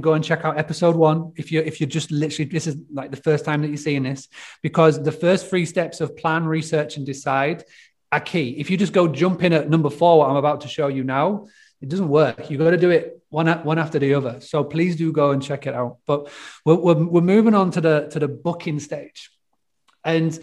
go and check out episode one if you're if you're just literally this is like the first time that you're seeing this because the first three steps of plan research and decide are key. If you just go jump in at number four what i'm about to show you now it doesn't work. You've got to do it one one after the other. So please do go and check it out. But we're, we're, we're moving on to the to the booking stage. And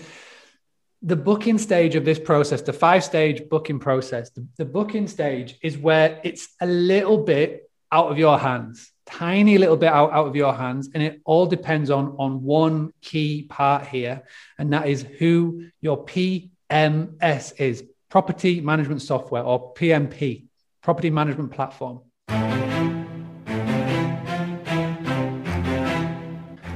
the booking stage of this process, the five stage booking process, the, the, booking stage is where it's a little bit out of your hands tiny little bit out, out of your hands and it all depends on on one key part here and that is who your pms is property management software or pmp property management platform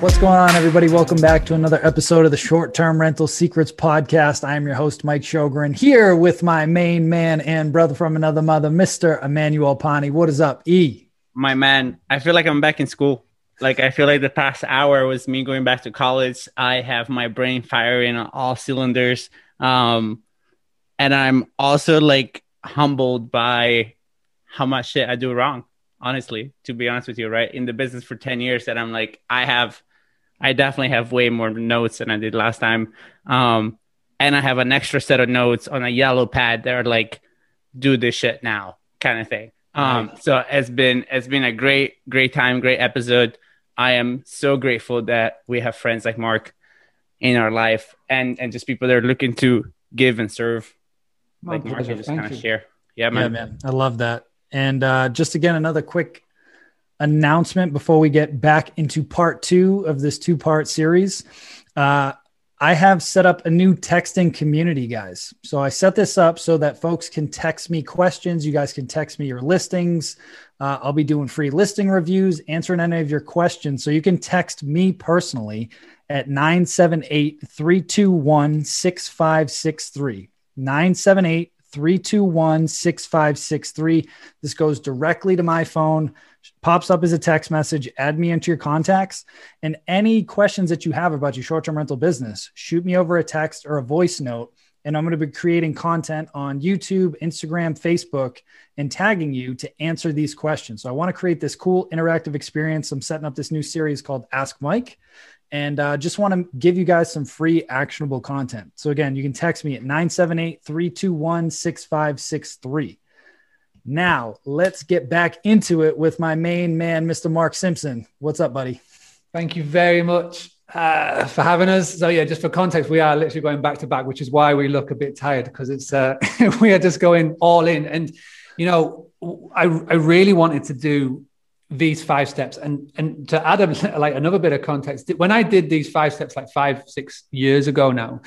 What's going on, everybody? Welcome back to another episode of the Short Term Rental Secrets Podcast. I am your host, Mike Sjogren, here with my main man and brother from another mother, Mr. Emmanuel Pani. What is up, E? My man, I feel like I'm back in school. Like, I feel like the past hour was me going back to college. I have my brain firing on all cylinders. Um, and I'm also like humbled by how much shit I do wrong honestly, to be honest with you, right? In the business for 10 years that I'm like, I have I definitely have way more notes than I did last time. Um, and I have an extra set of notes on a yellow pad that are like, do this shit now kind of thing. Um, so it's been, it's been a great, great time, great episode. I am so grateful that we have friends like Mark in our life and, and just people that are looking to give and serve. like Mark just kind of share. Yeah, man. Yeah, man. I love that. And uh, just again, another quick announcement before we get back into part two of this two part series. Uh, I have set up a new texting community, guys. So I set this up so that folks can text me questions. You guys can text me your listings. Uh, I'll be doing free listing reviews, answering any of your questions. So you can text me personally at 978 321 6563. 978 321 6563. This goes directly to my phone pops up as a text message, add me into your contacts. And any questions that you have about your short term rental business, shoot me over a text or a voice note. And I'm going to be creating content on YouTube, Instagram, Facebook, and tagging you to answer these questions. So I want to create this cool interactive experience. I'm setting up this new series called Ask Mike and uh, just want to give you guys some free actionable content. So again, you can text me at 978 321 6563. Now, let's get back into it with my main man, Mr. Mark Simpson. What's up, buddy? Thank you very much uh, for having us. So, yeah, just for context, we are literally going back to back, which is why we look a bit tired because it's uh, we are just going all in. And you know, I I really wanted to do these five steps and and to add a, like another bit of context when i did these five steps like five six years ago now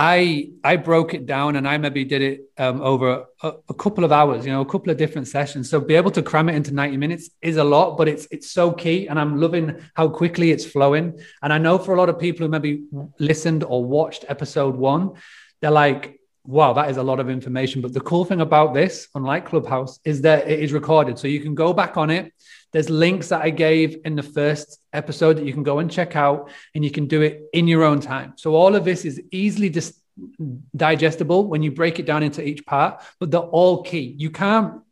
I I broke it down and I maybe did it um, over a, a, couple of hours, you know, a couple of different sessions. So be able to cram it into 90 minutes is a lot, but it's it's so key. And I'm loving how quickly it's flowing. And I know for a lot of people who maybe listened or watched episode one, they're like, wow, that is a lot of information. But the cool thing about this, unlike Clubhouse, is that it is recorded. So you can go back on it there's links that I gave in the first episode that you can go and check out, and you can do it in your own time. So all of this is easily dis- digestible when you break it down into each part, but they're all key. You can't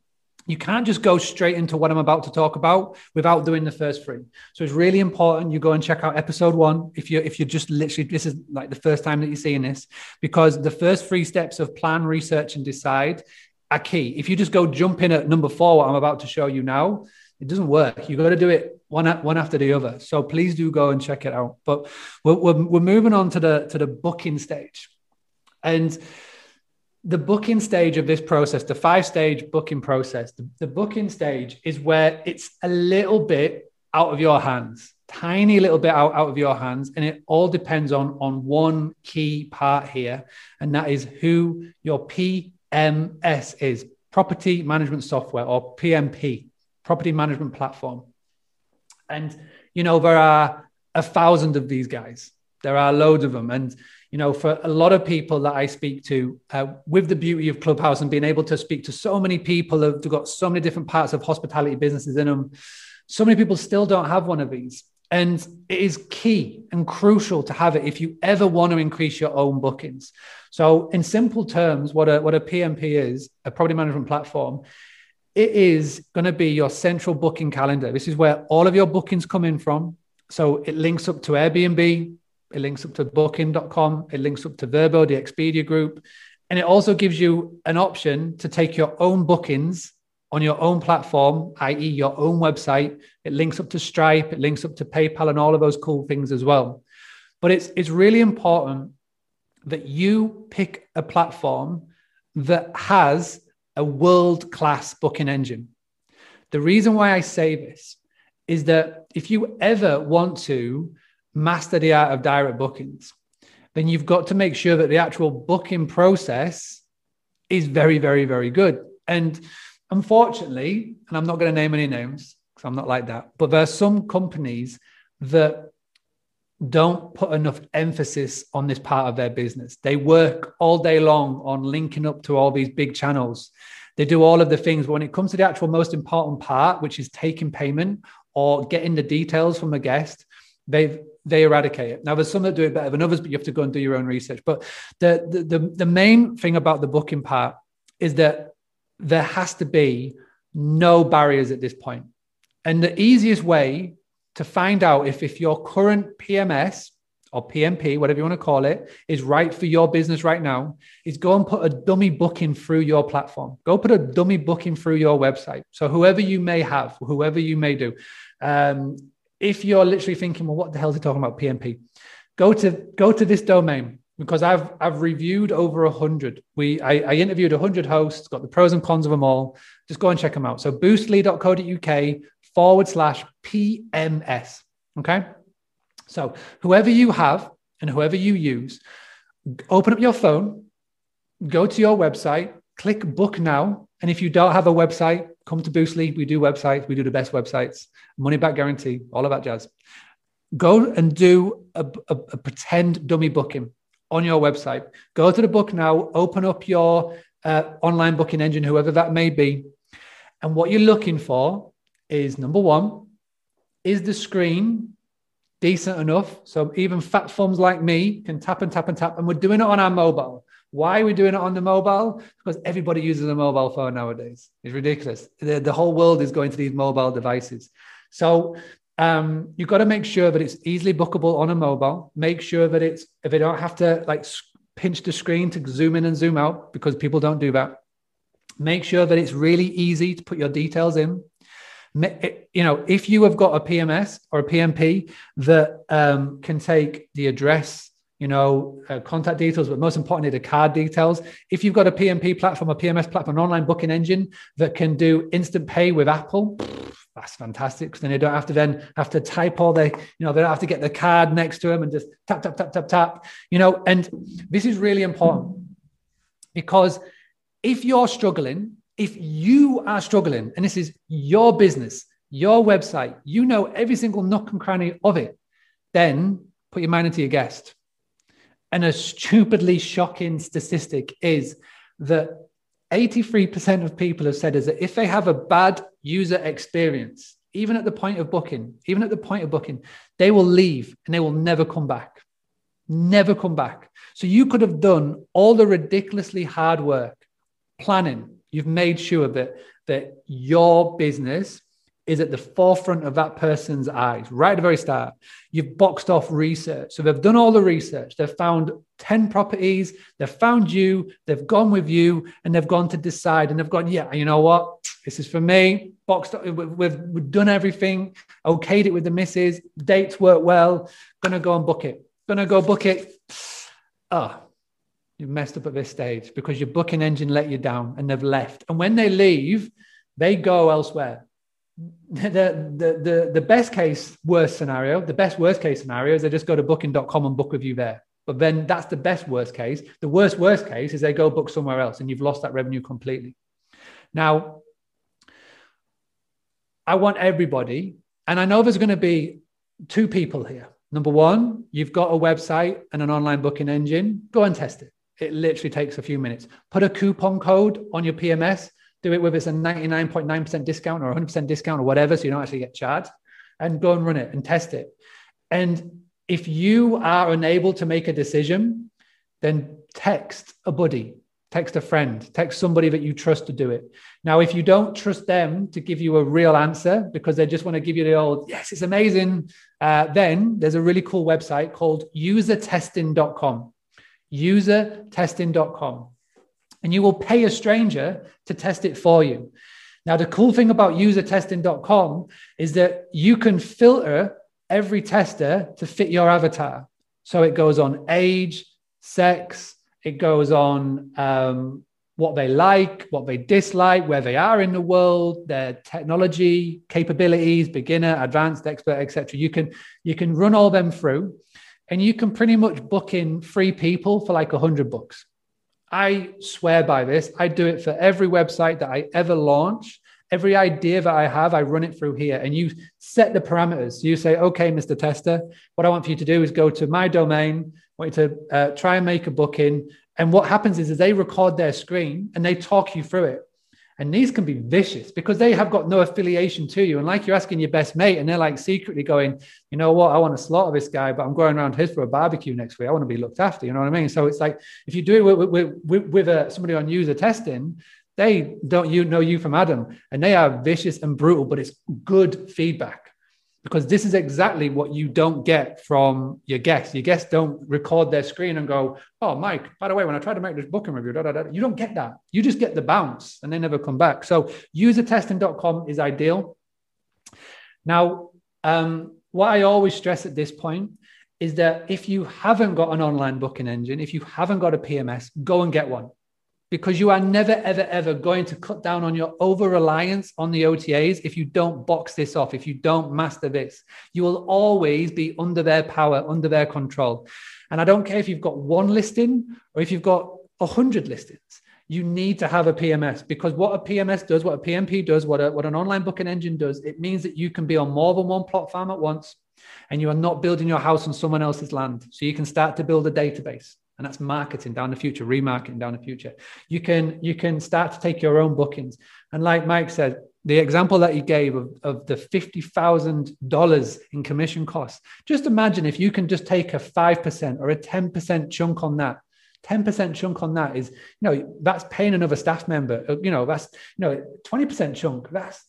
you can't just go straight into what I'm about to talk about without doing the first three. So it's really important you go and check out episode one if you if you're just literally this is like the first time that you're seeing this because the first three steps of plan, research, and decide are key. If you just go jump in at number four, what I'm about to show you now, it doesn't work. You've got to do it one one after the other. So please do go and check it out. But we're, we're, we're moving on to the to the booking stage, and the booking stage of this process, the five stage booking process, the, the booking stage is where it's a little bit out of your hands, tiny little bit out, out of your hands, and it all depends on on one key part here, and that is who your PMS is property management software or PMP, property management platform. And, you know, there are a thousand of these guys. There are loads of them. And, you know, for a lot of people that I speak to, uh, with the beauty of Clubhouse and being able to speak to so many people who've got so many different parts of hospitality businesses in them, so many people still don't have one of these. And it is key and crucial to have it if you ever want to increase your own bookings. So, in simple terms, what a, what a PMP is, a property management platform, it is going to be your central booking calendar. This is where all of your bookings come in from. So, it links up to Airbnb, it links up to booking.com, it links up to Vrbo, the Expedia group. And it also gives you an option to take your own bookings on your own platform, i.e., your own website. It links up to Stripe, it links up to PayPal, and all of those cool things as well. But it's, it's really important that you pick a platform that has a world class booking engine. The reason why I say this is that if you ever want to master the art of direct bookings, then you've got to make sure that the actual booking process is very, very, very good. And unfortunately, and I'm not going to name any names because I'm not like that, but there are some companies that don't put enough emphasis on this part of their business. They work all day long on linking up to all these big channels. They do all of the things. But when it comes to the actual most important part, which is taking payment or getting the details from the guest, they they eradicate it. Now, there's some that do it better than others, but you have to go and do your own research. But the the, the, the main thing about the booking part is that there has to be no barriers at this point. And the easiest way to find out if, if your current PMS or PMP, whatever you want to call it, is right for your business right now, is go and put a dummy booking through your platform. Go put a dummy booking through your website. So whoever you may have, whoever you may do, um, if you're literally thinking, well, what the hell is he talking about PMP? Go to go to this domain because I've I've reviewed over a hundred. We I, I interviewed hundred hosts, got the pros and cons of them all. Just go and check them out. So boostly.co.uk forward slash PMS. Okay. So whoever you have and whoever you use, open up your phone, go to your website, click book now. And if you don't have a website, come to Boostly. We do websites. We do the best websites, money back guarantee, all that jazz. Go and do a, a, a pretend dummy booking on your website. Go to the book now, open up your uh, online booking engine, whoever that may be. And what you're looking for is number one, is the screen decent enough? So even fat thumbs like me can tap and tap and tap. And we're doing it on our mobile. Why are we doing it on the mobile? Because everybody uses a mobile phone nowadays. It's ridiculous. The, the whole world is going to these mobile devices. So um, you've got to make sure that it's easily bookable on a mobile. Make sure that it's if they don't have to like pinch the screen to zoom in and zoom out because people don't do that. Make sure that it's really easy to put your details in. You know, if you have got a PMS or a PMP that um, can take the address, you know, uh, contact details, but most importantly, the card details. If you've got a PMP platform, a PMS platform, an online booking engine that can do instant pay with Apple, that's fantastic because then they don't have to then have to type all the, you know, they don't have to get the card next to them and just tap, tap, tap, tap, tap, you know. And this is really important because if you're struggling, if you are struggling, and this is your business, your website, you know every single nook and cranny of it, then put your mind into your guest. And a stupidly shocking statistic is that 83% of people have said is that if they have a bad user experience, even at the point of booking, even at the point of booking, they will leave and they will never come back. Never come back. So you could have done all the ridiculously hard work planning. You've made sure that, that your business is at the forefront of that person's eyes right at the very start. You've boxed off research. So they've done all the research. They've found 10 properties. They've found you. They've gone with you and they've gone to decide. And they've gone, yeah, you know what? This is for me. Boxed up. We've, we've done everything. Okayed it with the misses. Dates work well. Gonna go and book it. Gonna go book it. Oh, you've messed up at this stage because your booking engine let you down and they've left. And when they leave, they go elsewhere the, the, the, the best case worst scenario, the best worst case scenario is they just go to booking.com and book with you there. But then that's the best worst case. The worst worst case is they go book somewhere else and you've lost that revenue completely. Now, I want everybody, and I know there's going to be two people here. Number one, you've got a website and an online booking engine. Go and test it. It literally takes a few minutes. Put a coupon code on your PMS. Do it whether it's a 99.9% discount or 100% discount or whatever, so you don't actually get charged. And go and run it and test it. And if you are unable to make a decision, then text a buddy, text a friend, text somebody that you trust to do it. Now, if you don't trust them to give you a real answer because they just want to give you the old, yes, it's amazing, uh, then there's a really cool website called usertesting.com usertesting.com. And you will pay a stranger to test it for you. Now, the cool thing about usertesting.com is that you can filter every tester to fit your avatar. So it goes on age, sex, it goes on um, what they like, what they dislike, where they are in the world, their technology capabilities, beginner, advanced, expert, etc. You can you can run all them through, and you can pretty much book in three people for like a hundred bucks. I swear by this. I do it for every website that I ever launch. Every idea that I have, I run it through here and you set the parameters. You say, okay, Mr. Tester, what I want for you to do is go to my domain, I want you to uh, try and make a booking. And what happens is, is they record their screen and they talk you through it. And these can be vicious because they have got no affiliation to you. And like you're asking your best mate, and they're like secretly going, you know what, I want to slaughter this guy, but I'm going around his for a barbecue next week. I want to be looked after. You know what I mean? So it's like if you do it with, with, with, with a, somebody on user testing, they don't you know you from Adam, and they are vicious and brutal, but it's good feedback because this is exactly what you don't get from your guests. Your guests don't record their screen and go, "Oh, Mike, by the way, when I tried to make this booking review, da, da, da, you don't get that. You just get the bounce, and they never come back." So, usertesting.com is ideal. Now, um, what I always stress at this point is that if you haven't got an online booking engine, if you haven't got a PMS, go and get one because you are never, ever, ever going to cut down on your over reliance on the OTAs if you don't box this off, if you don't master this. You will always be under their power, under their control. And I don't care if you've got one listing or if you've got a hundred listings. You need to have a PMS because what a PMS does, what a PMP does, what, a, what an online booking engine does, it means that you can be on more than one platform at once and you are not building your house on someone else's land. So you can start to build a database and that's marketing down the future remarketing down the future. You can you can start to take your own bookings. And like mike said the example that he gave of, of the $50000 in commission costs just imagine if you can just take a 5% or a 10% chunk on that. 10% chunk on that is you know that's paying another staff member. You know that's you know 20% chunk that's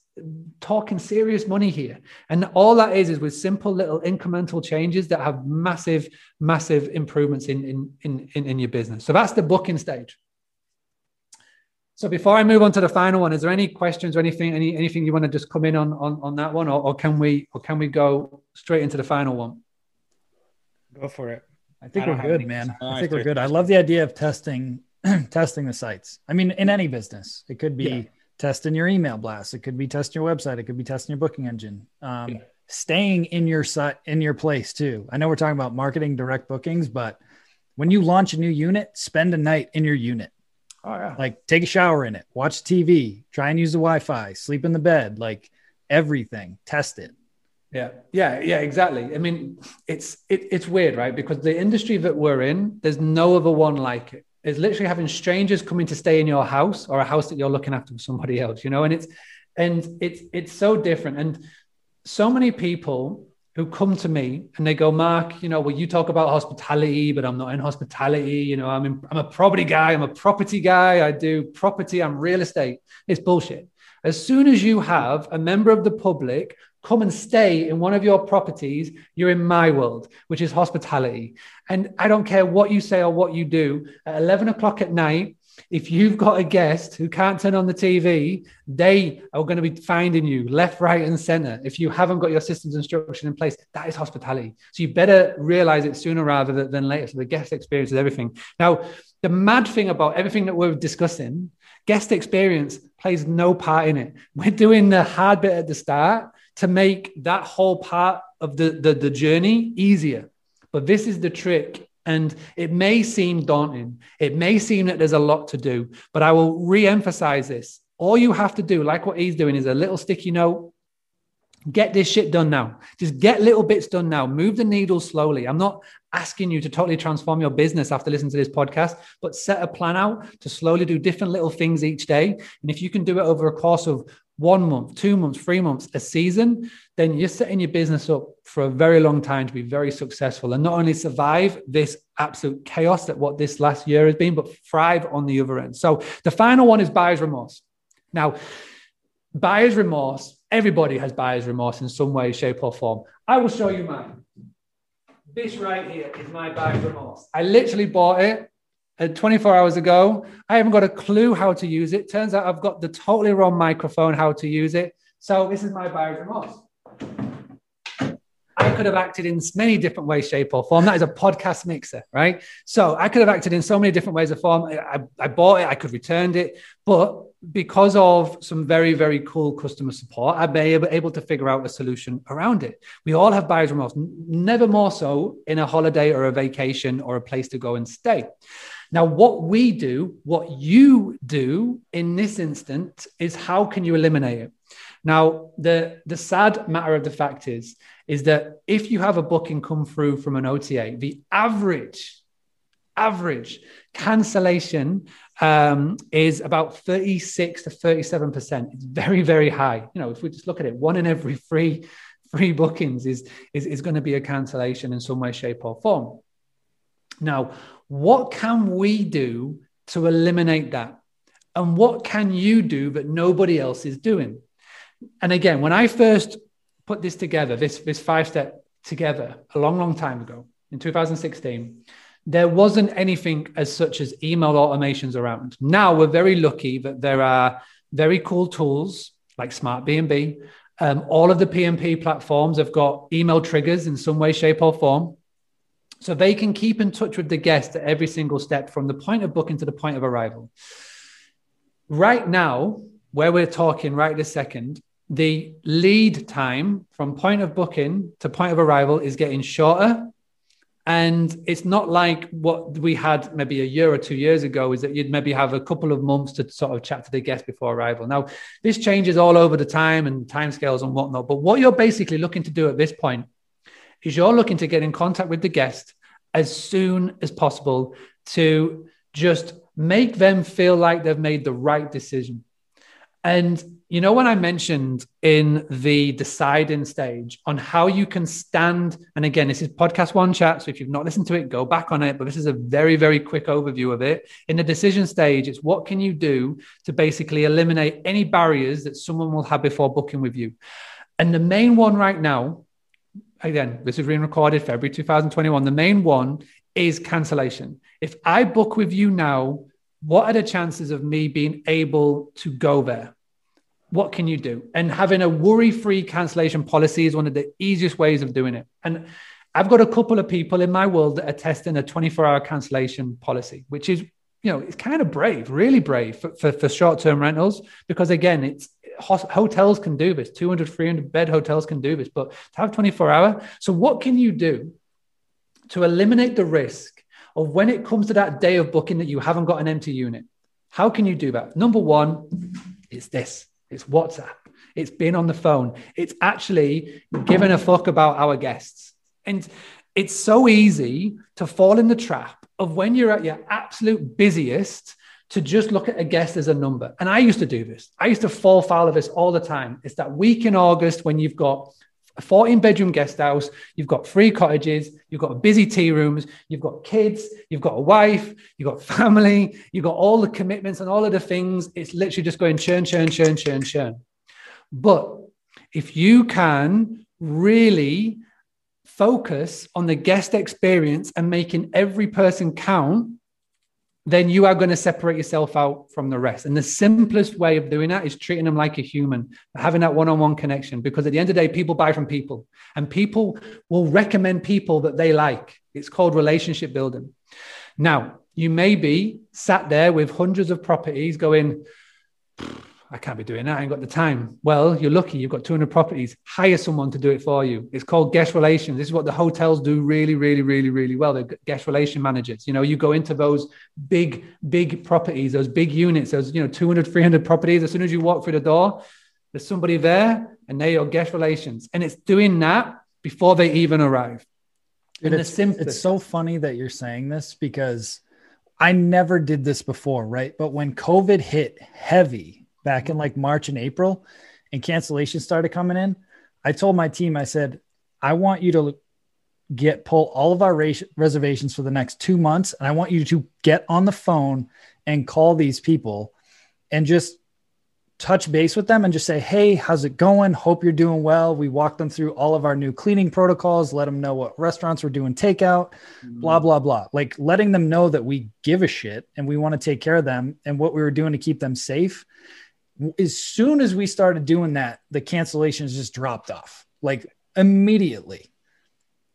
talking serious money here. And all that is is with simple little incremental changes that have massive, massive improvements in in in, in your business. So that's the booking stage. So before I move on to the final one, is there any questions or anything, any anything you want to just come in on on, on that one, or, or can we or can we go straight into the final one? Go for it. I think I we're good, man. I think we're good. I love the idea of testing testing the sites. I mean, in any business, it could be yeah testing your email blast. It could be testing your website. It could be testing your booking engine. Um, yeah. Staying in your site in your place too. I know we're talking about marketing direct bookings, but when you launch a new unit, spend a night in your unit. Oh, yeah. Like take a shower in it, watch TV, try and use the Wi-Fi, sleep in the bed, like everything. Test it. Yeah, yeah, yeah, exactly. I mean, it's it, it's weird, right? Because the industry that we're in, there's no other one like it is literally having strangers coming to stay in your house or a house that you're looking after for somebody else, you know, and it's and it's it's so different. And so many people who come to me and they go, Mark, you know, well, you talk about hospitality, but I'm not in hospitality. You know, I'm in, I'm a property guy, I'm a property guy, I do property, I'm real estate. It's bullshit. As soon as you have a member of the public come and stay in one of your properties, you're in my world, which is hospitality. And I don't care what you say or what you do at 11 o'clock at night. If you've got a guest who can't turn on the TV, they are going to be finding you left, right, and center. If you haven't got your systems and structure in place, that is hospitality. So you better realize it sooner rather than later. So the guest experience is everything. Now, the mad thing about everything that we're discussing, guest experience plays no part in it. We're doing the hard bit at the start to make that whole part of the, the, the journey easier. But this is the trick. And it may seem daunting. It may seem that there's a lot to do, but I will re emphasize this. All you have to do, like what he's doing, is a little sticky note. Get this shit done now. Just get little bits done now. Move the needle slowly. I'm not asking you to totally transform your business after listening to this podcast, but set a plan out to slowly do different little things each day. And if you can do it over a course of one month, two months, three months, a season, then you're setting your business up for a very long time to be very successful and not only survive this absolute chaos that what this last year has been, but thrive on the other end. So the final one is buyer's remorse. Now, buyer's remorse, everybody has buyer's remorse in some way, shape, or form. I will show you mine. This right here is my buyer's remorse. I literally bought it uh, 24 hours ago. I haven't got a clue how to use it. Turns out I've got the totally wrong microphone how to use it. So this is my buyer's remorse. I could have acted in many different ways, shape, or form. That is a podcast mixer, right? So I could have acted in so many different ways of form. I, I bought it, I could returned it, but because of some very, very cool customer support, I've been able, able to figure out a solution around it. We all have buyer's remorse, never more so in a holiday or a vacation or a place to go and stay. Now, what we do, what you do in this instant is how can you eliminate it? Now, the, the sad matter of the fact is, is that if you have a booking come through from an OTA, the average, average cancellation um, is about 36 to 37%. It's very, very high. You know, if we just look at it, one in every three free bookings is, is, is going to be a cancellation in some way, shape, or form. Now, what can we do to eliminate that? And what can you do that nobody else is doing? And again, when I first put this together, this, this five step together a long, long time ago in 2016, there wasn't anything as such as email automations around. Now we're very lucky that there are very cool tools like Smart BNB. Um, all of the PMP platforms have got email triggers in some way, shape, or form. So they can keep in touch with the guest at every single step from the point of booking to the point of arrival. Right now, where we're talking right this second, the lead time from point of booking to point of arrival is getting shorter. And it's not like what we had maybe a year or two years ago, is that you'd maybe have a couple of months to sort of chat to the guest before arrival. Now, this changes all over the time and timescales and whatnot. But what you're basically looking to do at this point is you're looking to get in contact with the guest as soon as possible to just make them feel like they've made the right decision. And you know, when I mentioned in the deciding stage on how you can stand, and again, this is podcast one chat. So if you've not listened to it, go back on it. But this is a very, very quick overview of it. In the decision stage, it's what can you do to basically eliminate any barriers that someone will have before booking with you. And the main one right now again, this is being recorded February 2021. The main one is cancellation. If I book with you now, what are the chances of me being able to go there? What can you do? And having a worry free cancellation policy is one of the easiest ways of doing it. And I've got a couple of people in my world that are testing a 24 hour cancellation policy, which is, you know, it's kind of brave, really brave for, for, for short term rentals, because again, it's hotels can do this. 200 300 bed hotels can do this but to have 24 hour so what can you do to eliminate the risk of when it comes to that day of booking that you haven't got an empty unit? How can you do that? Number one is this. It's whatsapp. It's being on the phone. It's actually giving a fuck about our guests. And it's so easy to fall in the trap of when you're at your absolute busiest to just look at a guest as a number. And I used to do this. I used to fall foul of this all the time. It's that week in August when you've got a 14 bedroom guest house, you've got three cottages, you've got busy tea rooms, you've got kids, you've got a wife, you've got family, you've got all the commitments and all of the things. It's literally just going churn, churn, churn, churn, churn. But if you can really focus on the guest experience and making every person count, then you are going to separate yourself out from the rest. And the simplest way of doing that is treating them like a human, having that one on one connection. Because at the end of the day, people buy from people and people will recommend people that they like. It's called relationship building. Now, you may be sat there with hundreds of properties going, I can't be doing that. I ain't got the time. Well, you're lucky. You've got 200 properties. Hire someone to do it for you. It's called guest relations. This is what the hotels do really, really, really, really well. They're guest relation managers. You know, you go into those big, big properties, those big units, those, you know, 200, 300 properties. As soon as you walk through the door, there's somebody there and they're your guest relations. And it's doing that before they even arrive. And it's, simplest- it's so funny that you're saying this because I never did this before, right? But when COVID hit heavy, back in like March and April and cancellations started coming in, I told my team, I said, I want you to get pull all of our reservations for the next two months. And I want you to get on the phone and call these people and just touch base with them and just say, Hey, how's it going? Hope you're doing well. We walk them through all of our new cleaning protocols, let them know what restaurants we're doing takeout, mm-hmm. blah, blah, blah. Like letting them know that we give a shit and we want to take care of them and what we were doing to keep them safe as soon as we started doing that, the cancellations just dropped off like immediately.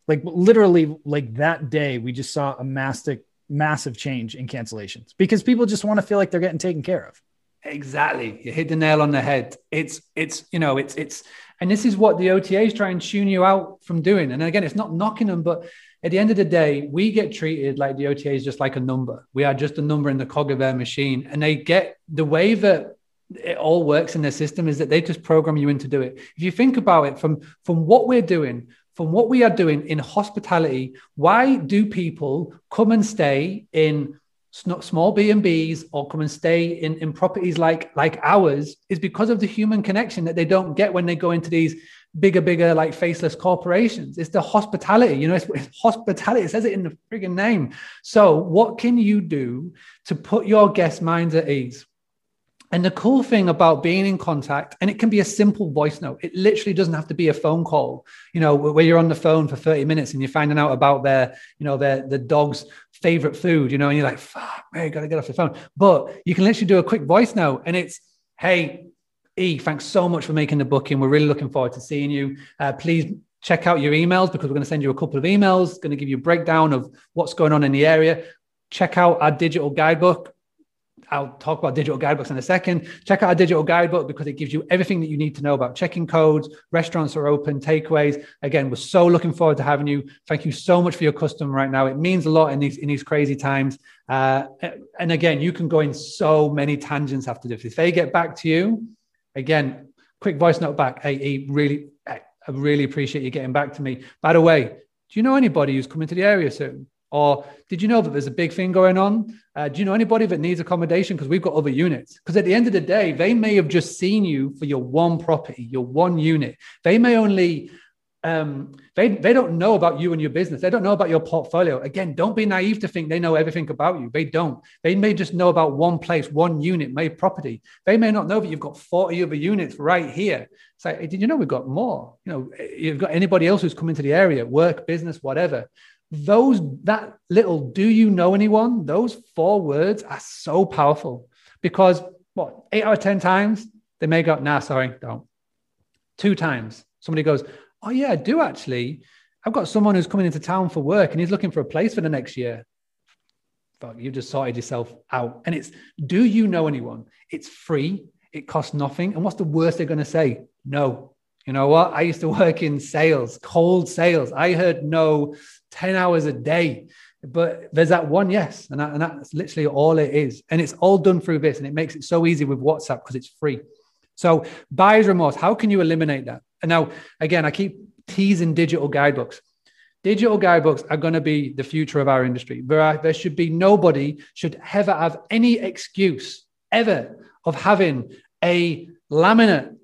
Like literally, like that day, we just saw a massive, massive change in cancellations because people just want to feel like they're getting taken care of. Exactly. You hit the nail on the head. It's, it's, you know, it's, it's, and this is what the OTAs try and tune you out from doing. And again, it's not knocking them, but at the end of the day, we get treated like the OTA is just like a number. We are just a number in the cog of their machine. And they get the way that it all works in their system is that they just program you in to do it. If you think about it from from what we're doing, from what we are doing in hospitality, why do people come and stay in small B&Bs or come and stay in, in properties like like ours is because of the human connection that they don't get when they go into these bigger, bigger, like faceless corporations. It's the hospitality, you know, it's, it's, hospitality. It says it in the frigging name. So, what can you do to put your guest minds at ease? And the cool thing about being in contact, and it can be a simple voice note, it literally doesn't have to be a phone call, you know, where you're on the phone for 30 minutes and you're finding out about their, you know, their the dog's favorite food, you know, and you're like, fuck, man, gotta get off the phone. But you can literally do a quick voice note and it's, hey, E, thanks so much for making the booking. We're really looking forward to seeing you. Uh, please check out your emails because we're going to send you a couple of emails, going to give you a breakdown of what's going on in the area. Check out our digital guidebook I'll talk about digital guidebooks in a second. Check out our digital guidebook because it gives you everything that you need to know about checking codes, restaurants are open, takeaways. Again, we're so looking forward to having you. Thank you so much for your custom right now. It means a lot in these in these crazy times. Uh, and again, you can go in so many tangents after this. If they get back to you, again, quick voice note back. Hey, hey really, I really appreciate you getting back to me. By the way, do you know anybody who's coming to the area soon? Or did you know that there's a big thing going on? Uh, do you know anybody that needs accommodation? Because we've got other units. Because at the end of the day, they may have just seen you for your one property, your one unit. They may only, um, they, they don't know about you and your business. They don't know about your portfolio. Again, don't be naive to think they know everything about you. They don't. They may just know about one place, one unit, made property. They may not know that you've got 40 other units right here. It's like, did you know we've got more? You know, you've got anybody else who's coming to the area, work, business, whatever those that little do you know anyone? those four words are so powerful because what eight out of ten times they may go nah sorry don't. Two times somebody goes oh yeah i do actually. I've got someone who's coming into town for work and he's looking for a place for the next year. Fuck you just sorted yourself out. And it's do you know anyone? It's free. It costs nothing. And what's the worst they're going to say? No. You know what? I used to work in sales, cold sales. I heard no 10 hours a day, but there's that one yes. And, that, and that's literally all it is. And it's all done through this. And it makes it so easy with WhatsApp because it's free. So, buyer's remorse, how can you eliminate that? And now, again, I keep teasing digital guidebooks. Digital guidebooks are going to be the future of our industry. There, are, there should be nobody should ever have any excuse ever of having a laminate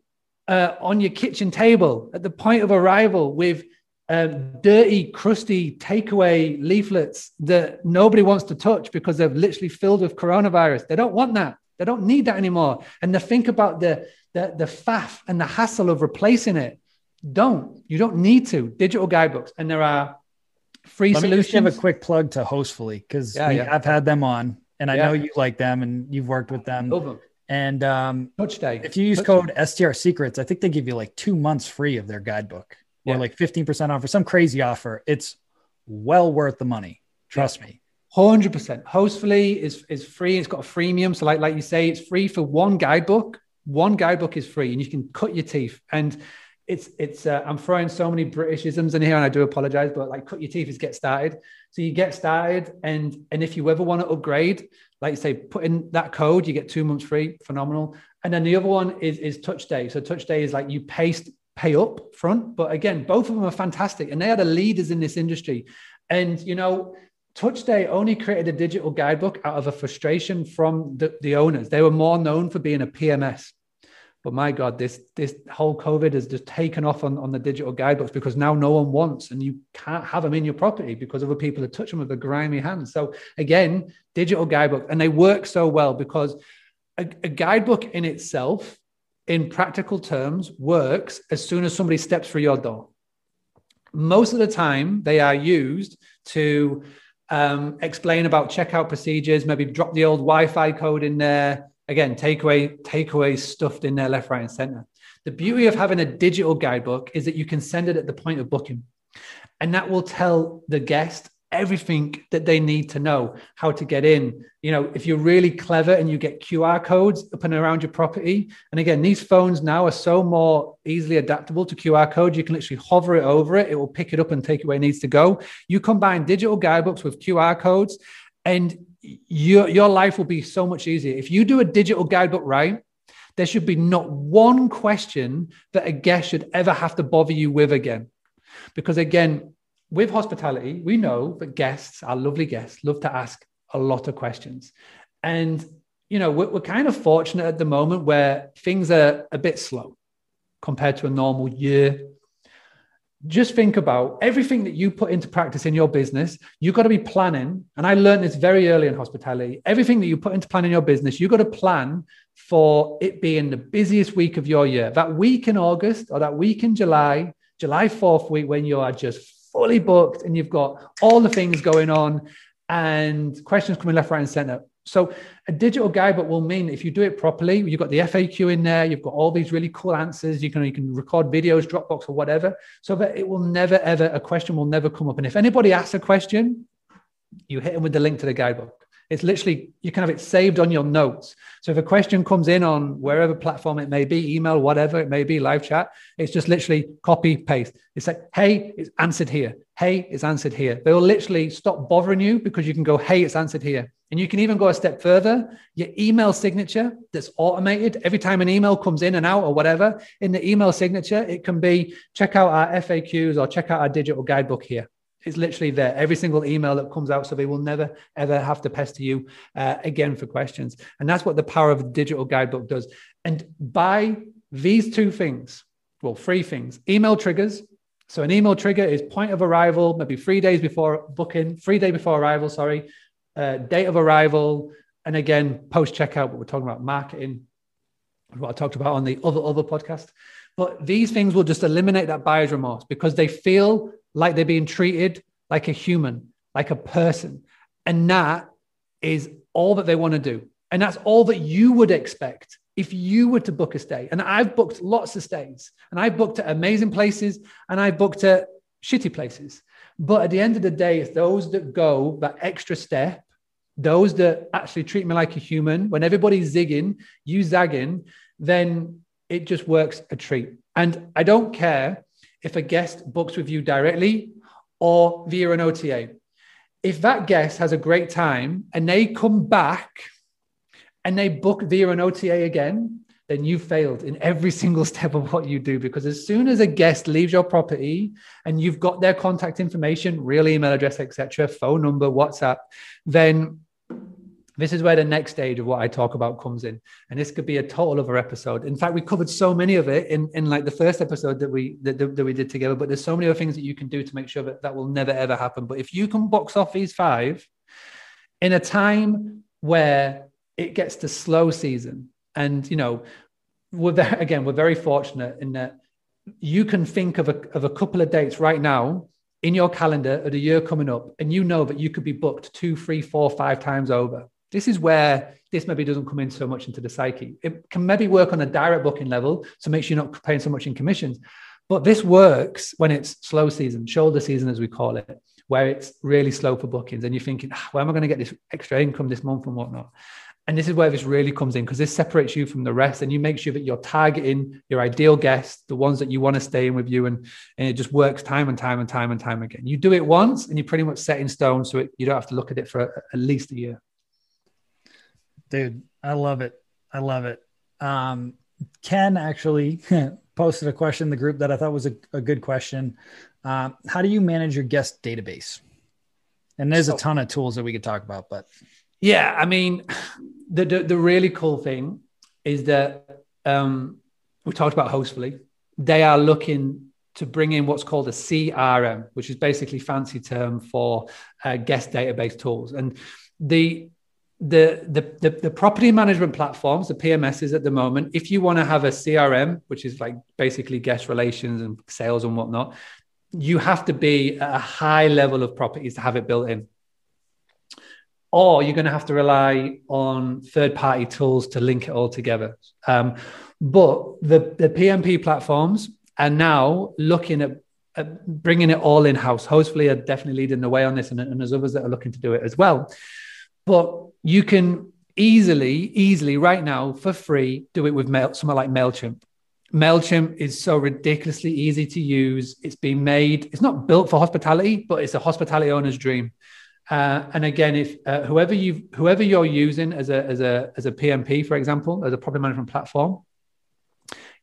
uh, on your kitchen table at the point of arrival with um, dirty, crusty takeaway leaflets that nobody wants to touch because they're literally filled with coronavirus. They don't want that. They don't need that anymore. And to think about the, the, the faff and the hassle of replacing it. Don't. You don't need to. Digital guidebooks. And there are free Let solutions. Me just give a quick plug to Hostfully because yeah, yeah. I've had them on and I yeah. know you like them and you've worked with them. them. And um, Touch Stay. if you use Touch code STR Secrets, I think they give you like two months free of their guidebook or yeah. like 15% off or some crazy offer. It's well worth the money. Trust yeah. me. 100%. Hostfully is, is free. It's got a freemium. So like, like you say, it's free for one guidebook. one guidebook is free and you can cut your teeth. And it's it's uh, I'm throwing so many Britishisms in here, and I do apologize, but like cut your teeth is get started. So you get started, and and if you ever want to upgrade, like you say, put in that code, you get two months free, phenomenal. And then the other one is is Touch Stay. So Touch Stay is like you paste pay up front, but again, both of them are fantastic, and they are the leaders in this industry. And you know, Touch Stay only created a digital guidebook out of a frustration from the, the owners. They were more known for being a PMS. But my God, this this whole COVID has just taken off on, on the digital guidebooks because now no one wants and you can't have them in your property because other people are touching them with a grimy hands. So again, digital guidebook, and they work so well because a, a guidebook in itself, in practical terms, works as soon as somebody steps through your door. Most of the time, they are used to um, explain about checkout procedures, maybe drop the old Wi-Fi code in there, Again, takeaway, takeaway stuffed in there, left, right, and center. The beauty of having a digital guidebook is that you can send it at the point of booking. And that will tell the guest everything that they need to know how to get in. You know, if you're really clever and you get QR codes up and around your property, and again, these phones now are so more easily adaptable to QR codes. You can literally hover it over it, it will pick it up and take it where it needs to go. You combine digital guidebooks with QR codes, and your, your life will be so much easier. If you do a digital guidebook right, there should be not one question that a guest should ever have to bother you with again. Because again, with hospitality, we know that guests, our lovely guests, love to ask a lot of questions. And, you know, we're, we're kind of fortunate at the moment where things are a bit slow compared to a normal year just think about everything that you put into practice in your business. You've got to be planning. And I learned this very early in hospitality. Everything that you put into planning your business, you've got to plan for it being the busiest week of your year. That week in August or that week in July, July 4th week, when you are just fully booked and you've got all the things going on and questions coming left, right, and center. So a digital guidebook will mean if you do it properly, you've got the FAQ in there, you've got all these really cool answers. You can you can record videos, Dropbox or whatever, so that it will never ever a question will never come up. And if anybody asks a question, you hit them with the link to the guidebook. It's literally you can have it saved on your notes. So if a question comes in on wherever platform it may be, email, whatever it may be, live chat, it's just literally copy paste. It's like, hey, it's answered here. Hey, it's answered here. They will literally stop bothering you because you can go, hey, it's answered here. And you can even go a step further. Your email signature that's automated every time an email comes in and out or whatever, in the email signature, it can be check out our FAQs or check out our digital guidebook here. It's literally there. Every single email that comes out, so they will never ever have to pester you uh, again for questions. And that's what the power of a digital guidebook does. And by these two things, well, three things: email triggers. So an email trigger is point of arrival, maybe three days before booking, three day before arrival. Sorry, uh, date of arrival, and again, post checkout, but we're talking about marketing, what I talked about on the other, other podcast. But these things will just eliminate that buyer's remorse because they feel like they're being treated like a human, like a person. And that is all that they want to do. And that's all that you would expect if you were to book a stay. And I've booked lots of stays and I've booked at amazing places and I've booked at shitty places. But at the end of the day, it's those that go that extra step those that actually treat me like a human, when everybody's zigging, you zagging, then it just works a treat. And I don't care if a guest books with you directly or via an OTA. If that guest has a great time and they come back and they book via an OTA again, then you failed in every single step of what you do. Because as soon as a guest leaves your property and you've got their contact information, real email address, etc., phone number, WhatsApp, then this is where the next stage of what I talk about comes in. And this could be a total other episode. In fact, we covered so many of it in, in like the first episode that we that, that we did together, but there's so many other things that you can do to make sure that that will never ever happen. But if you can box off these five in a time where it gets to slow season, and you know, we're there, again, we're very fortunate in that you can think of a, of a couple of dates right now in your calendar at a year coming up, and you know that you could be booked two, three, four, five times over this is where this maybe doesn't come in so much into the psyche. It can maybe work on a direct booking level, so sure you're not paying so much in commissions. But this works when it's slow season, shoulder season, as we call it, where it's really slow for bookings, and you're thinking, ah, where am I going to get this extra income this month and whatnot? and this is where this really comes in because this separates you from the rest and you make sure that you're targeting your ideal guests the ones that you want to stay in with you and, and it just works time and time and time and time again you do it once and you're pretty much set in stone so it, you don't have to look at it for at least a year dude i love it. I love it. Um, ken actually posted a question in the group that i thought was a, a good question. Uh, how do you manage your guest database? And there's so, a ton of tools that we could talk about but. Yeah i mean the, the, the really cool thing is that um, we talked about Hostfully. They are looking to bring in what's called a CRM, which is basically fancy term for uh, guest database tools. And the, the the, the the property management platforms, the PMSs at the moment, if you want to have a CRM, which is like basically guest relations and sales and whatnot, you have to be at a high level of properties to have it built in or you're going to have to rely on third party tools to link it all together. Um, but the, the PMP platforms are now looking at, at bringing it all in house. Hostfully are definitely leading the way on this, and, and there's others that are looking to do it as well. But you can easily, easily right now for free do it with Mail, something like MailChimp. MailChimp is so ridiculously easy to use. It's been made, it's not built for hospitality, but it's a hospitality owner's dream. Uh, and again, if uh, whoever you whoever you're using as a as a as a PMP, for example, as a property management platform,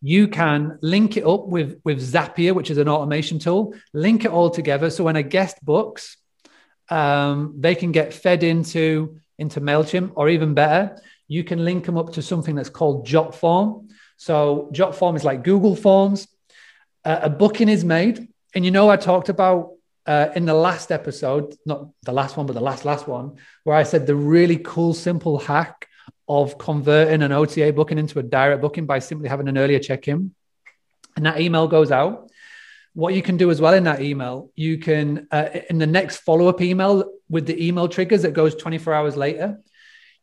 you can link it up with with Zapier, which is an automation tool. Link it all together, so when a guest books, um, they can get fed into into Mailchimp, or even better, you can link them up to something that's called Jotform. So Jotform is like Google Forms. Uh, a booking is made, and you know I talked about uh, in the last episode, not the last one, but the last last one, where I said the really cool, simple hack of converting an OTA booking into a direct booking by simply having an earlier check-in, and that email goes out. What you can do as well in that email, you can uh, in the next follow-up email with the email triggers that goes 24 hours later,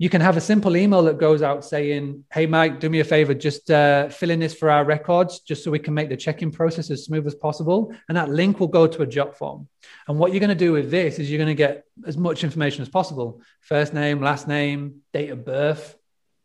you can have a simple email that goes out saying, Hey, Mike, do me a favor, just uh, fill in this for our records, just so we can make the check in process as smooth as possible. And that link will go to a Jotform. And what you're going to do with this is you're going to get as much information as possible first name, last name, date of birth.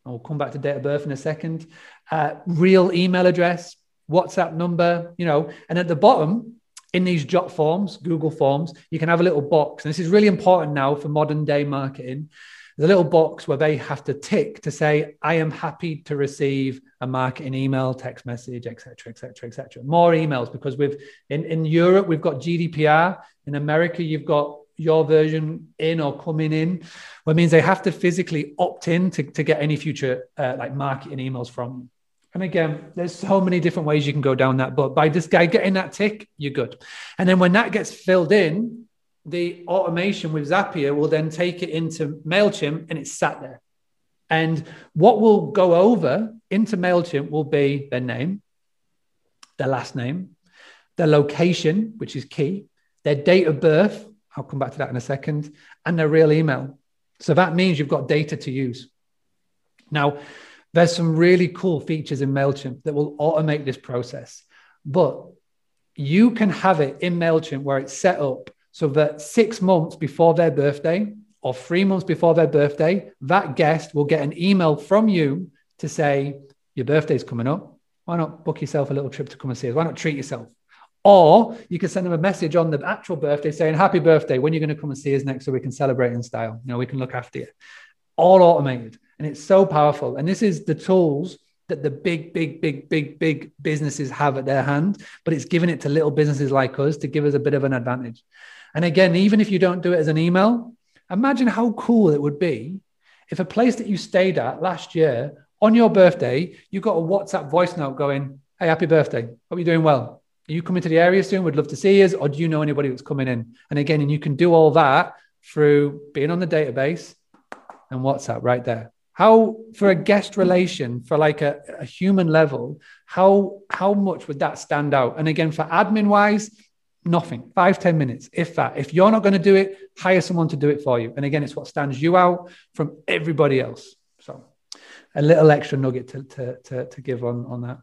I'll come back to date of birth in a second. Uh, real email address, WhatsApp number, you know, and at the bottom, in these jot forms, Google Forms, you can have a little box. And this is really important now for modern day marketing there's a little box where they have to tick to say, I am happy to receive a marketing email, text message, etc., etc., etc. More emails because we've in, in Europe, we've got GDPR. In America, you've got your version in or coming in, which means they have to physically opt in to, to get any future uh, like marketing emails from you. And again, there's so many different ways you can go down that, but by this guy getting that tick, you're good. And then when that gets filled in, the automation with Zapier will then take it into MailChimp and it's sat there. And what will go over into MailChimp will be their name, their last name, their location, which is key, their date of birth. I'll come back to that in a second, and their real email. So that means you've got data to use. Now, there's some really cool features in MailChimp that will automate this process, but you can have it in MailChimp where it's set up so that six months before their birthday or three months before their birthday, that guest will get an email from you to say, Your birthday's coming up. Why not book yourself a little trip to come and see us? Why not treat yourself? Or you can send them a message on the actual birthday saying, Happy birthday. When are you going to come and see us next so we can celebrate in style? You know, we can look after you. All automated. And it's so powerful. And this is the tools that the big, big, big, big, big businesses have at their hand, but it's giving it to little businesses like us to give us a bit of an advantage. And again, even if you don't do it as an email, imagine how cool it would be if a place that you stayed at last year on your birthday, you got a WhatsApp voice note going, Hey, happy birthday. Hope you're doing well. Are you coming to the area soon? We'd love to see you. Or do you know anybody that's coming in? And again, and you can do all that through being on the database and WhatsApp right there. How for a guest relation, for like a, a human level, how how much would that stand out? And again, for admin wise, Nothing. Five ten minutes, if that. If you're not going to do it, hire someone to do it for you. And again, it's what stands you out from everybody else. So a little extra nugget to, to, to, to give on, on that.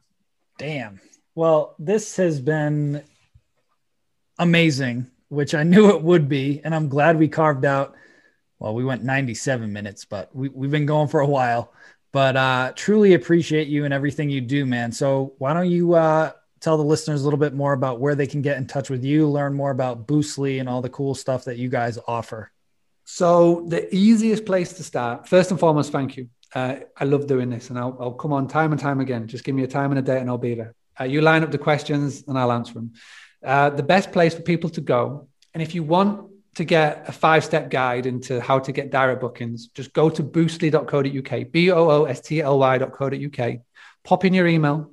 Damn. Well, this has been amazing, which I knew it would be. And I'm glad we carved out well, we went 97 minutes, but we, we've been going for a while. But uh, truly appreciate you and everything you do, man. So why don't you uh, tell the listeners a little bit more about where they can get in touch with you, learn more about Boostly and all the cool stuff that you guys offer? So the easiest place to start, first and foremost, thank you. Uh, I love doing this, and I'll, I'll, come on time and time again. Just give me a time and a date, and I'll be there. Uh, you line up the questions, and I'll answer them. Uh, the best place for people to go, and if you want to get a five step guide into how to get direct bookings, just go to boostly.co.uk, B O O S T L Y.co.uk, pop in your email,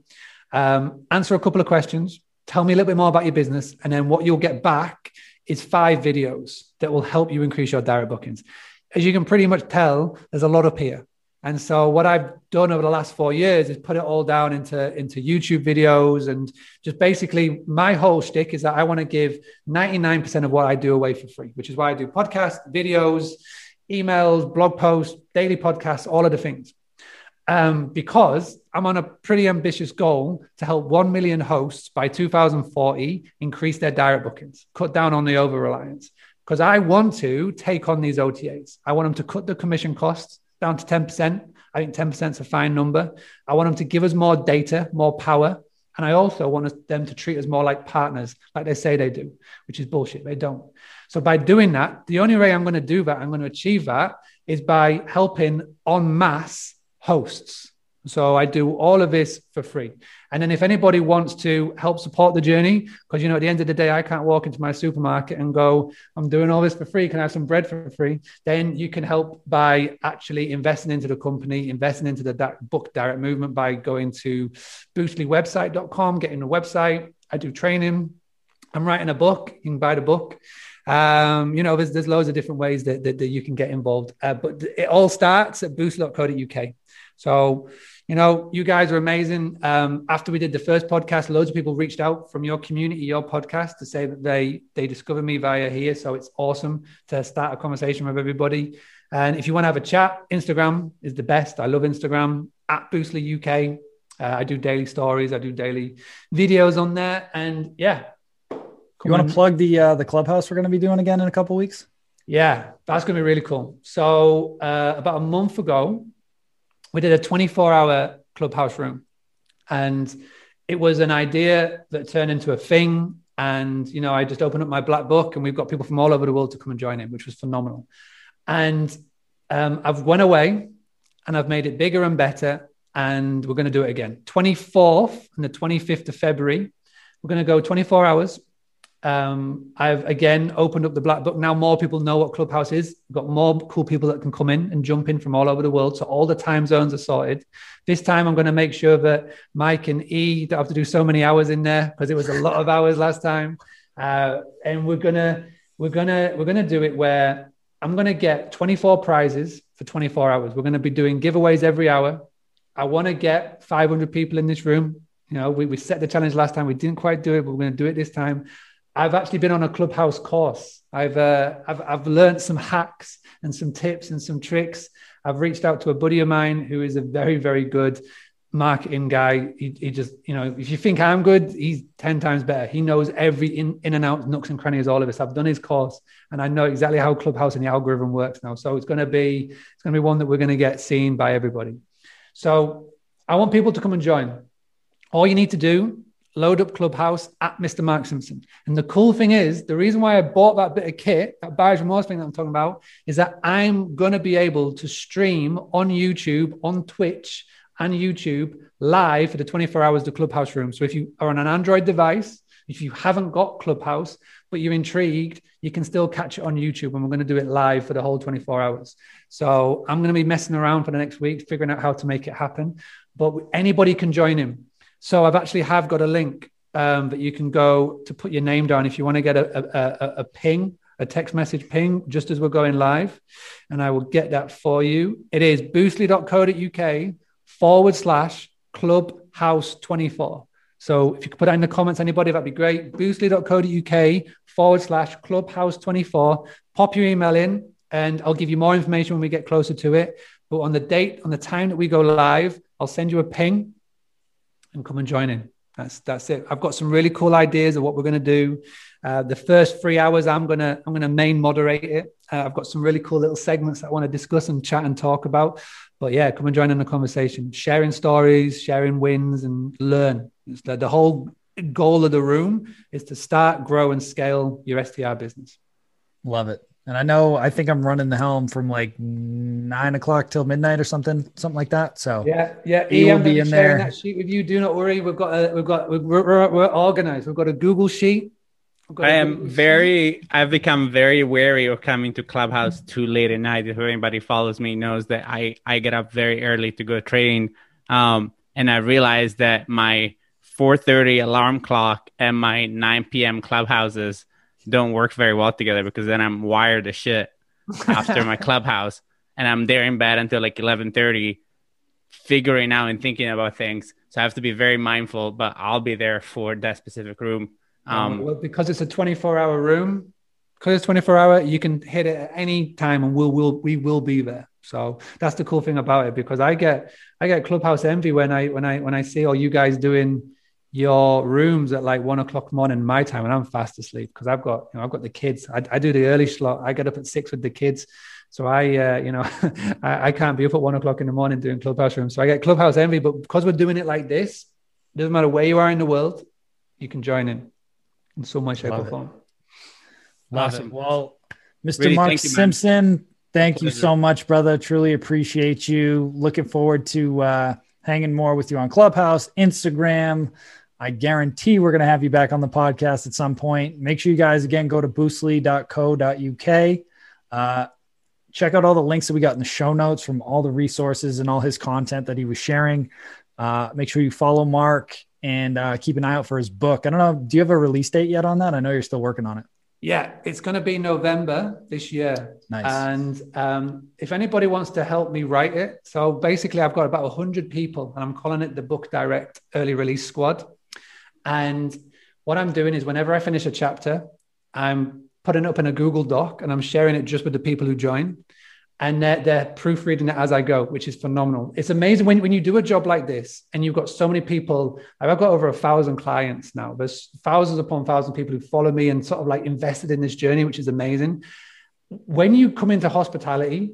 um, answer a couple of questions, tell me a little bit more about your business, and then what you'll get back is five videos that will help you increase your direct bookings. As you can pretty much tell, there's a lot up here. And so what I've done over the last four years is put it all down into, into YouTube videos and just basically my whole shtick is that I want to give 99% of what I do away for free, which is why I do podcasts, videos, emails, blog posts, daily podcasts, all of the things. Um, because I'm on a pretty ambitious goal to help 1 million hosts by 2040 increase their direct bookings, cut down on the over reliance. Because I want to take on these OTAs. I want them to cut the commission costs down to 10%. I think 10% is a fine number. I want them to give us more data, more power. And I also want them to treat us more like partners, like they say they do, which is bullshit. They don't. So by doing that, the only way I'm going to do that, I'm going to achieve that is by helping en masse hosts. So I do all of this for free. And then if anybody wants to help support the journey, because you know, at the end of the day, I can't walk into my supermarket and go, I'm doing all this for free. Can I have some bread for free? Then you can help by actually investing into the company, investing into the book direct movement by going to boostlywebsite.com, getting a website. I do training. I'm writing a book. You can buy the book. Um, you know, there's, there's loads of different ways that, that, that you can get involved. Uh, but it all starts at boost.co.uk. So, you know, you guys are amazing. Um, after we did the first podcast, loads of people reached out from your community, your podcast, to say that they they discovered me via here. So it's awesome to start a conversation with everybody. And if you want to have a chat, Instagram is the best. I love Instagram at Boostly UK. Uh, I do daily stories. I do daily videos on there. And yeah, you want to plug the uh, the clubhouse we're going to be doing again in a couple weeks? Yeah, that's going to be really cool. So uh, about a month ago, we did a 24 hour clubhouse room and it was an idea that turned into a thing. And you know i just opened up my black book and we've got people from all over the world to come and join in which was phenomenal. And um, i've went away and i've made it bigger and better and we're going to do it again. 24th and the 25th of february we're going to go 24 hours um, I've again opened up the black book. Now more people know what Clubhouse is. We've got more cool people that can come in and jump in from all over the world. So all the time zones are sorted. This time I'm going to make sure that Mike and E don't have to do so many hours in there because it was a lot of hours last time. Uh, and we're gonna we're gonna we're gonna do it where I'm gonna get 24 prizes for 24 hours. We're gonna be doing giveaways every hour. I want to get 500 people in this room. You know, we, we set the challenge last time. We didn't quite do it, but we're going to do it this time. I've actually been on a clubhouse course. I've uh, I've I've learned some hacks and some tips and some tricks. I've reached out to a buddy of mine who is a very very good marketing guy. He, he just you know if you think I'm good, he's ten times better. He knows every in, in and out nooks and crannies all of this. I've done his course and I know exactly how Clubhouse and the algorithm works now. So it's going to be it's going to be one that we're going to get seen by everybody. So I want people to come and join. All you need to do load up Clubhouse at Mr. Mark Simpson. And the cool thing is, the reason why I bought that bit of kit, that buyer's remorse thing that I'm talking about, is that I'm going to be able to stream on YouTube, on Twitch and YouTube live for the 24 hours the Clubhouse room. So if you are on an Android device, if you haven't got Clubhouse, but you're intrigued, you can still catch it on YouTube and we're going to do it live for the whole 24 hours. So I'm going to be messing around for the next week, figuring out how to make it happen. But anybody can join him. So I've actually have got a link um, that you can go to put your name down if you want to get a, a, a, a ping, a text message ping, just as we're going live. And I will get that for you. It is boostly.co.uk forward slash clubhouse 24. So if you could put that in the comments, anybody, that'd be great. Boostly.co.uk forward slash clubhouse 24. Pop your email in and I'll give you more information when we get closer to it. But on the date, on the time that we go live, I'll send you a ping and come and join in. That's that's it. I've got some really cool ideas of what we're going to do. Uh, the first three hours, I'm gonna I'm gonna main moderate it. Uh, I've got some really cool little segments that I want to discuss and chat and talk about. But yeah, come and join in the conversation, sharing stories, sharing wins, and learn. The, the whole goal of the room is to start, grow, and scale your STR business. Love it. And I know I think I'm running the helm from like nine o'clock till midnight or something, something like that. So yeah, yeah. He will be in there. That sheet with you. Do not worry. We've got a, we've got we're, we're, we're organized. We've got a Google sheet. I am very. I've become very wary of coming to Clubhouse too late at night. If anybody follows me, knows that I I get up very early to go train. Um, and I realized that my 4:30 alarm clock and my 9 p.m. clubhouses don't work very well together because then I'm wired as shit after my clubhouse and I'm there in bed until like 11:30 figuring out and thinking about things. So I have to be very mindful, but I'll be there for that specific room. Um, well, because it's a 24 hour room, because it's 24 hour, you can hit it at any time and we'll, we'll, we will be there. So that's the cool thing about it because I get, I get clubhouse envy when I, when I, when I see all you guys doing your rooms at like one o'clock morning my time and I'm fast asleep because I've got you know I've got the kids. I, I, do the early slot. I get up at six with the kids, so I uh, you know I, I, can't be up at one o'clock in the morning doing clubhouse rooms. So I get clubhouse envy. But because we're doing it like this, it doesn't matter where you are in the world, you can join in in so much shape or form. Awesome. It. Well, Mr. Really, Mark thank you, Simpson, thank you so much, brother. Truly appreciate you. Looking forward to uh, hanging more with you on Clubhouse, Instagram. I guarantee we're going to have you back on the podcast at some point. Make sure you guys, again, go to boostly.co.uk. Uh, check out all the links that we got in the show notes from all the resources and all his content that he was sharing. Uh, make sure you follow Mark and uh, keep an eye out for his book. I don't know. Do you have a release date yet on that? I know you're still working on it. Yeah, it's going to be November this year. Nice. And um, if anybody wants to help me write it, so basically, I've got about 100 people, and I'm calling it the Book Direct Early Release Squad. And what I'm doing is whenever I finish a chapter, I'm putting it up in a Google Doc and I'm sharing it just with the people who join. And they're, they're proofreading it as I go, which is phenomenal. It's amazing when, when you do a job like this and you've got so many people. I've got over a thousand clients now. There's thousands upon thousands of people who follow me and sort of like invested in this journey, which is amazing. When you come into hospitality,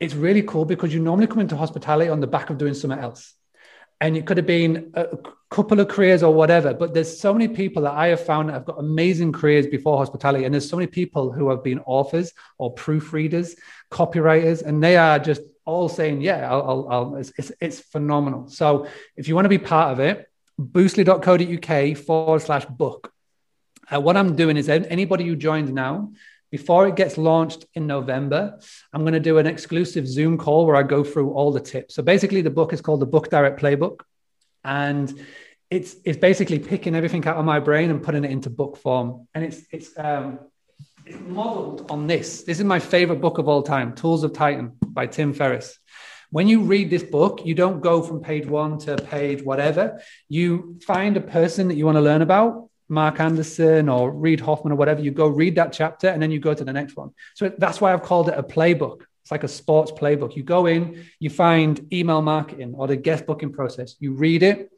it's really cool because you normally come into hospitality on the back of doing something else and it could have been a couple of careers or whatever but there's so many people that i have found that have got amazing careers before hospitality. And there's so many people who have been authors or proofreaders copywriters and they are just all saying yeah I'll, I'll, I'll it's, it's, it's, phenomenal. So if you want to be part of it boostly.co.uk forward slash book. Uh, what i'm doing is anybody who joins now before it gets launched in November, I'm going to do an exclusive Zoom call where I go through all the tips. So basically, the book is called the Book Direct Playbook, and it's it's basically picking everything out of my brain and putting it into book form. And it's it's um, it's modeled on this. This is my favorite book of all time, Tools of Titan by Tim Ferriss. When you read this book, you don't go from page one to page whatever. You find a person that you want to learn about Marc Andreessen or Reid Hoffman or whatever, you go read that chapter and then you go to the next one. So that's why I've called it a playbook. It's like a sports playbook. You go in, you find email marketing or the guest booking process, you read it,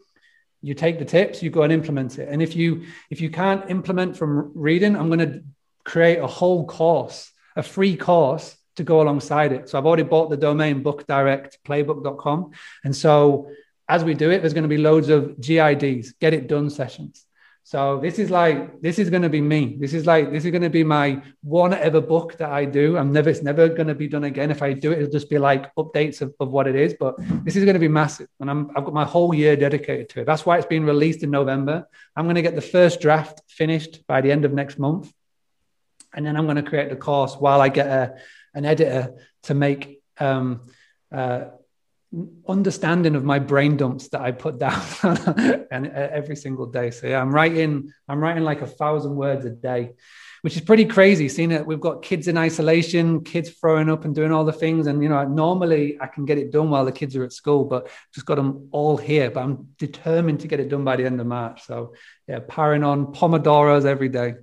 you take the tips, you go and implement it. And if you if you can't implement from reading, I'm going to create a whole course, a free course to go alongside it. So I've already bought the domain bookdirectplaybook.com. And so as we do it, there's going to be loads of GIDs, get it done sessions. So this is like this is going to be me. This is like this is going to be my one ever book that I do. I'm never it's never going to be done again. If I do it, it'll just be like updates of, of what it is. But this is going to be massive, and I'm I've got my whole year dedicated to it. That's why it's being released in November. I'm going to get the first draft finished by the end of next month, and then I'm going to create the course while I get a an editor to make um, uh, understanding of my brain dumps that I put down and uh, every single day. So yeah, I'm writing, I'm writing like a thousand words a day, which is pretty crazy. Seeing it, we've got kids in isolation, kids throwing up and doing all the things. And you know, normally I can get it done while the kids are at school, but just got them all here. But I'm determined to get it done by the end of March. So yeah, powering on pomodoros every day.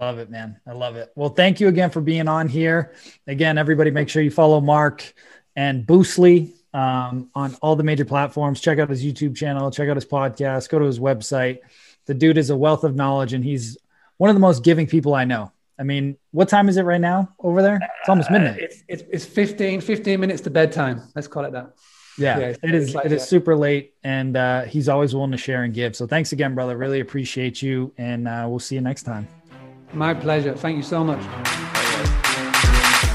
Love it, man. I love it. Well, thank you again for being on here. Again, everybody, make sure you follow Mark and Boostly um, on all the major platforms. Check out his YouTube channel, check out his podcast, go to his website. The dude is a wealth of knowledge and he's one of the most giving people I know. I mean, what time is it right now over there? It's almost midnight. Uh, it's, it's, it's 15, 15 minutes to bedtime. Let's call it that. Yeah, yeah it is. Like it is super late, and uh, he's always willing to share and give. So thanks again, brother. Really appreciate you, and uh, we'll see you next time. My pleasure. Thank you so much.